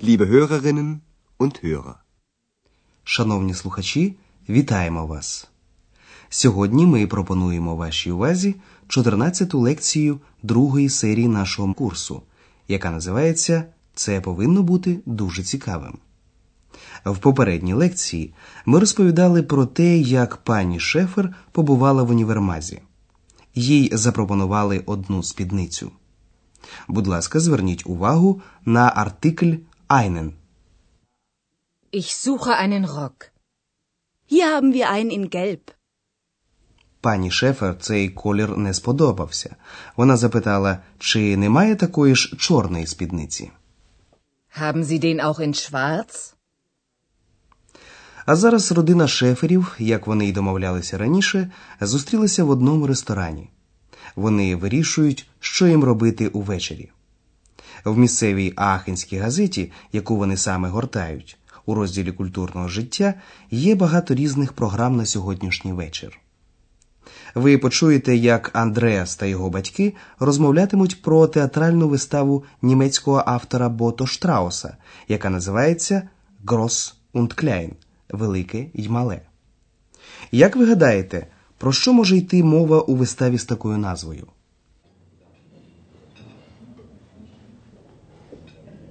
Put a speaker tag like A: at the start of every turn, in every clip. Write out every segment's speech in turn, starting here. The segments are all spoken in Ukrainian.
A: liebe Hörerinnen und Hörer.
B: Шановні слухачі, вітаємо вас! Сьогодні ми пропонуємо вашій увазі 14-ту лекцію другої серії нашого курсу, яка називається Це повинно бути дуже цікавим. В попередній лекції ми розповідали про те, як пані Шефер побувала в універмазі. Їй запропонували одну спідницю. Будь ласка, зверніть увагу на артикль einen.
C: Ich suche einen Rock. Hier haben wir einen in Gelb.
B: Пані Шефер цей колір не сподобався. Вона запитала, чи немає такої ж чорної спідниці.
C: Haben Sie den auch in Schwarz?
B: А зараз родина шеферів, як вони й домовлялися раніше, зустрілися в одному ресторані. Вони вирішують, що їм робити увечері. В місцевій Аахенській газеті, яку вони саме гортають, у розділі культурного життя є багато різних програм на сьогоднішній вечір. Ви почуєте, як Андреас та його батьки розмовлятимуть про театральну виставу німецького автора Бото Штрауса, яка називається Грос und Klein Велике й мале. Як ви гадаєте, про що може йти мова у виставі з такою назвою?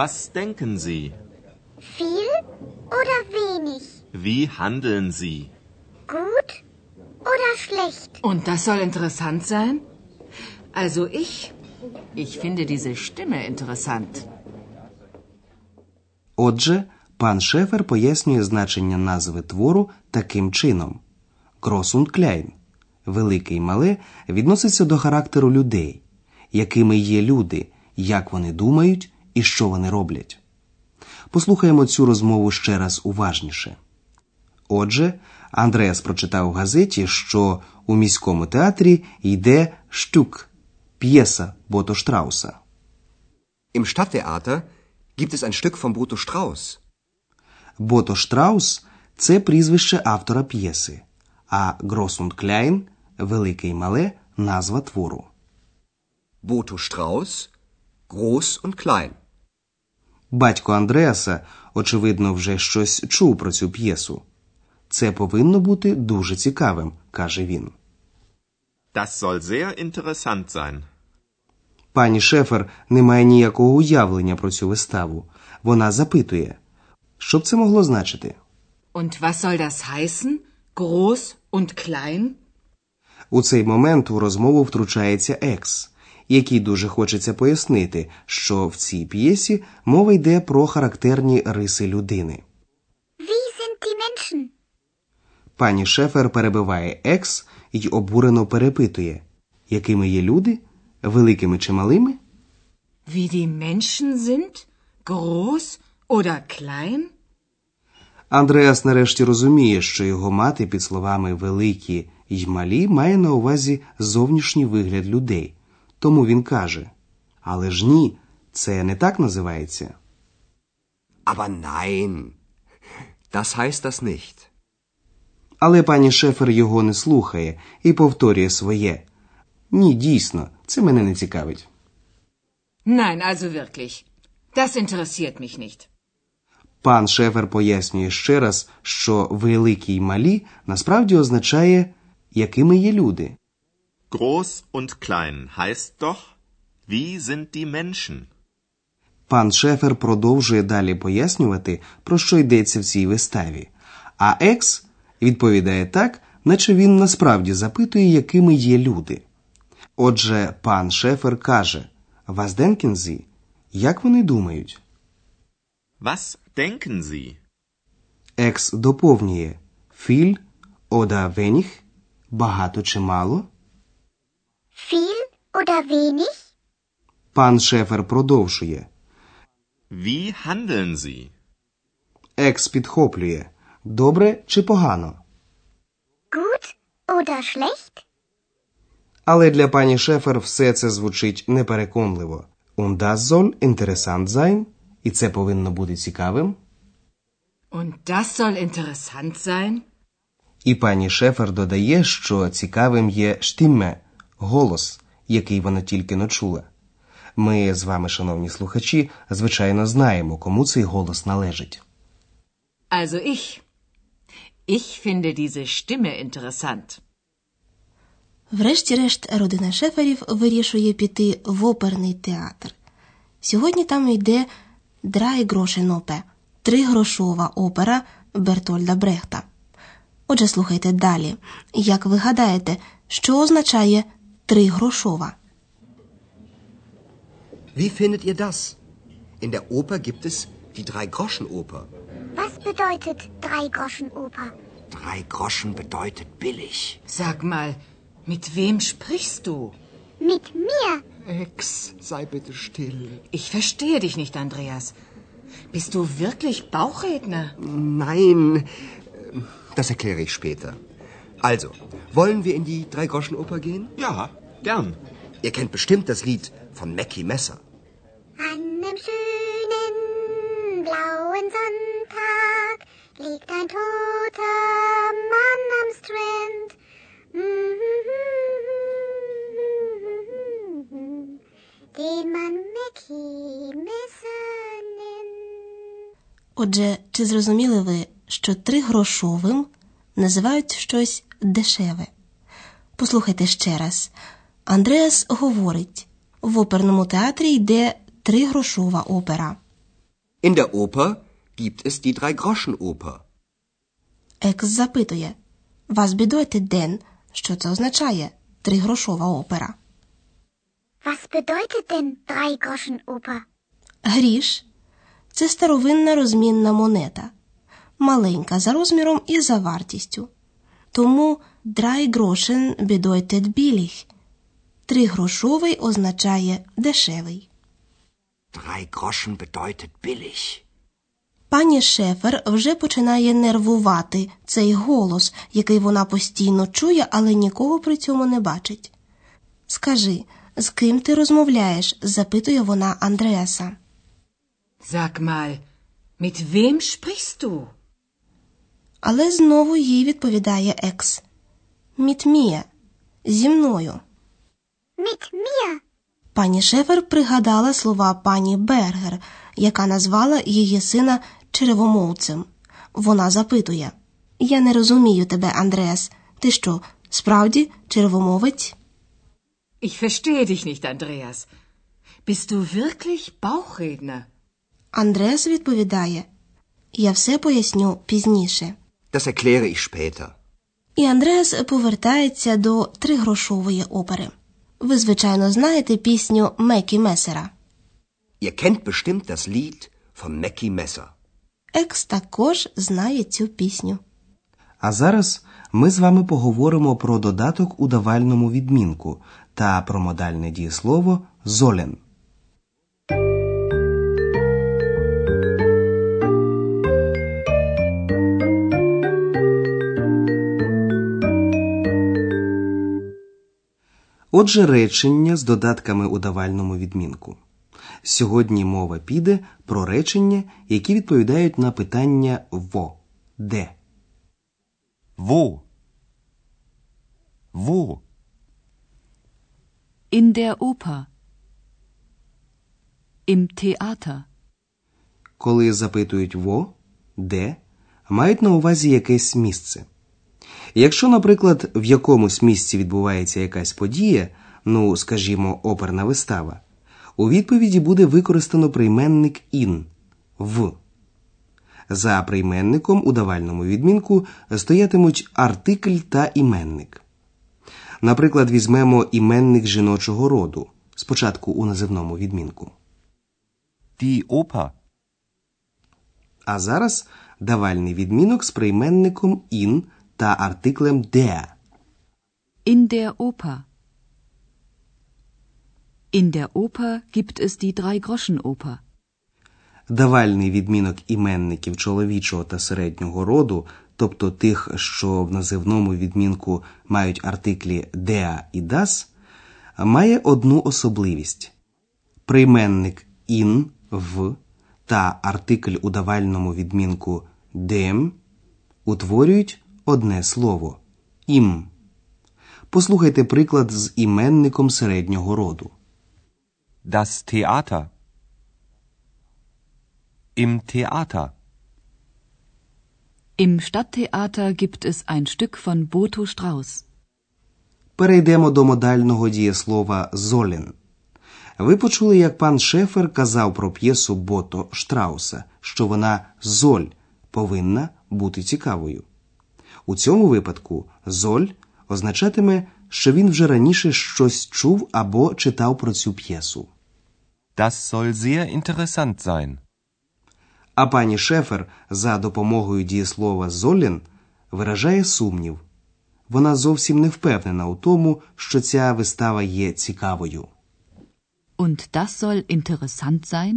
D: Was denken Sie?
E: Viel oder wenig?
D: Wie handeln Sie?
E: Gut oder schlecht?
C: Und das soll interessant sein? Also ich, ich finde diese Stimme interessant.
B: Отже, пан Шефер пояснює значення назви твору таким чином: und Klein – велике й мале відноситься до характеру людей, якими є люди, як вони думають і що вони роблять. Послухаємо цю розмову ще раз уважніше. Отже, Андреас прочитав у газеті, що у міському театрі йде штюк п'єса Бото Штрауса.
A: Im Stadttheater gibt es ein Stück von Boto Strauß.
B: Бото Штраус це прізвище автора п'єси, а Гросунд Кляйн Велике й мале назва твору.
A: Boto Strauß, groß und klein.
B: Батько Андреаса, очевидно, вже щось чув про цю п'єсу. Це повинно бути дуже цікавим, каже він.
D: Das soll sehr interessant sein.
B: Пані Шефер не має ніякого уявлення про цю виставу. Вона запитує, що б це могло значити.
C: Und was soll das heißen? Groß und klein?
B: У цей момент у розмову втручається екс, який дуже хочеться пояснити, що в цій п'єсі мова йде про характерні риси людини. Пані Шефер перебиває екс і обурено перепитує, якими є люди, великими чи малими?
C: Wie die Menschen sind? Groß oder klein?
B: Андреас нарешті розуміє, що його мати під словами великі й малі має на увазі зовнішній вигляд людей. Тому він каже: Але ж ні, це не так називається.
A: Aber nein, das heißt das nicht.
B: Але пані Шефер його не слухає і повторює своє. Ні, дійсно, це мене не цікавить.
C: Nein, also wirklich. Das interessiert mich nicht.
B: Пан Шефер пояснює ще раз, що великі й малі насправді означає, якими є люди.
D: Groß und klein heißt doch, wie sind die Menschen?
B: Пан Шефер продовжує далі пояснювати, про що йдеться в цій виставі. А екс відповідає так, наче він насправді запитує, якими є люди. Отже, пан Шефер каже: Вас денкінзі, як вони думають?
D: Was denken Sie?
B: Екс доповнює філь ода веніг, багато чи мало.
E: Viel oder wenig?
B: Пан Шефер продовжує.
D: Wie handeln Sie?
B: Екс підхоплює. Добре чи погано?
E: Gut oder schlecht?
B: Але для пані Шефер все це звучить непереконливо. Und das soll interessant sein? І це повинно бути цікавим.
C: Und das soll interessant sein?
B: І пані Шефер додає, що цікавим є штімме – голос, який вона тільки но чула. Ми з вами, шановні слухачі, звичайно знаємо, кому цей голос належить.
C: Also ich. Ich finde diese Stimme interessant.
F: Врешті-решт, родина Шеферів вирішує піти в оперний театр. Сьогодні там йде Драйгрошенопе – тригрошова опера Бертольда Брехта. Отже, слухайте далі. Як ви гадаєте, що означає тригрошова?
A: Wie findet ihr das? In der Oper gibt es die Drei-Groschen-Oper.
E: Was bedeutet Drei-Groschen-Oper?
A: Drei Groschen bedeutet billig.
C: Sag mal, mit wem sprichst du?
E: Mit mir?
A: Ex, sei bitte still.
C: Ich verstehe dich nicht, Andreas. Bist du wirklich Bauchredner?
A: Nein, das erkläre ich später. Also, wollen wir in die Drei-Groschen-Oper gehen?
D: Ja, Gern.
A: Ihr kennt bestimmt das Lied von Mackie Messer.
E: An einem schönen blauen Sonntag liegt ein toter Mann am Strand. Den man Mackie Messer nennt.
F: Отже, чи зрозуміли ви, що тригрошовим називають щось дешеве? Послухайте ще раз. Андреас говорить, в оперному театрі йде тригрошова опера.
A: In der Oper gibt es die Drei-Groschen-Oper.
F: Екс запитує, вас bedeutet denn? Що це означає? Тригрошова опера.
E: Was bedeutet denn Drei-Groschen-Oper?
F: Гріш це старовинна розмінна монета, маленька за розміром і за вартістю. Тому Groschen bedeutet billig. Тригрошовий означає дешевий.
A: Drei Groschen bedeutet billig.
F: Пані Шефер вже починає нервувати цей голос, який вона постійно чує, але нікого при цьому не бачить. Скажи, з ким ти розмовляєш? запитує вона Андреаса.
C: Sag mal, mit wem sprichst du?
F: Але знову їй відповідає екс. Мітмія. Зі мною.
E: Mit mir?
F: Пані Шефер пригадала слова пані Бергер, яка назвала її сина черевомовцем. Вона запитує: Я не розумію тебе, Андреас. Ти що, справді черевомовець?
C: Ich verstehe dich nicht, Andreas. Bist du wirklich Bauchredner?
F: Андреас відповідає: Я все поясню пізніше.
A: Das erkläre ich später.
F: І Андреас повертається до тригрошової опери. Ви, звичайно, знаєте пісню Мекі Месера.
A: Ihr kennt bestimmt das Lied von Mackie Messer.
F: Екс також знає цю пісню.
B: А зараз ми з вами поговоримо про додаток у давальному відмінку та про модальне дієслово золен. Отже, речення з додатками у давальному відмінку. Сьогодні мова піде про речення, які відповідають на питання во, де.
D: Wo? Wo?
G: In der Oper. Im Theater.
B: Коли запитують во, де, мають на увазі якесь місце. Якщо, наприклад, в якомусь місці відбувається якась подія, ну, скажімо, оперна вистава, у відповіді буде використано прийменник ін в. За прийменником у давальному відмінку стоятимуть артикль та іменник. Наприклад, візьмемо іменник жіночого роду, спочатку у називному відмінку.
D: Die Oper.
B: А зараз давальний відмінок з прийменником ін та артиклем der.
G: In der Oper. In der Oper gibt es die Drei-Groschen-Oper.
B: Давальний відмінок іменників чоловічого та середнього роду, тобто тих, що в називному відмінку мають артиклі «der» і «das», має одну особливість. Прийменник «in» в та артикль у давальному відмінку «dem» утворюють одне слово «im». Послухайте приклад з іменником середнього роду.
H: Das Theater. Im Theater.
G: Im Stadttheater gibt es ein Stück von Boto Strauß.
B: Перейдемо до модального дієслова «золен». Ви почули, як пан Шефер казав про п'єсу Бото Штрауса, що вона золь повинна бути цікавою. У цьому випадку золь означатиме, що він вже раніше щось чув або читав про цю п'єсу.
H: Das soll sehr interessant sein.
B: А пані Шефер за допомогою дієслова «золен» виражає сумнів. Вона зовсім не впевнена у тому, що ця вистава є цікавою.
G: Und das soll interessant sein?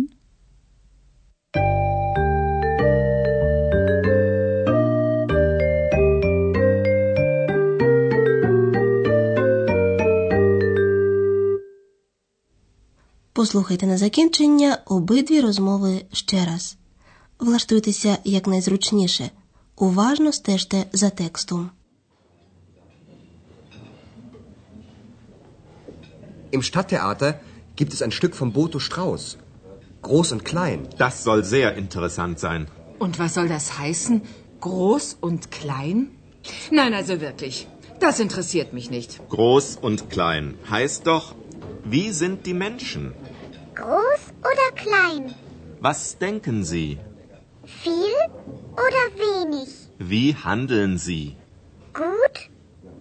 F: Послухайте на закінчення обидві розмови ще раз. Влаштуйтеся якнайзручніше. Уважно стежте за текстом.
A: Im Stadttheater gibt es ein Stück von Boto Strauß. Groß und klein.
D: Das soll sehr interessant sein.
C: Und was soll das heißen? Groß und klein? Nein, also wirklich. Das interessiert mich nicht.
D: Groß und klein heißt doch, wie sind die Menschen?
E: Groß oder klein?
D: Was denken sie?
E: Viel oder wenig?
D: Wie handeln sie?
E: Gut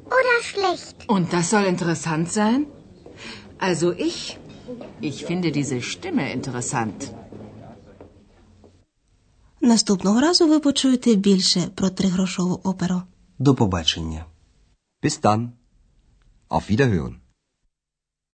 E: oder schlecht?
C: Und das soll interessant sein? Also ich, ich finde diese Stimme interessant.
F: Наступного разу ви почуєте більше про тригрошову оперу.
B: До побачення.
A: Bis dann. Auf Wiederhören.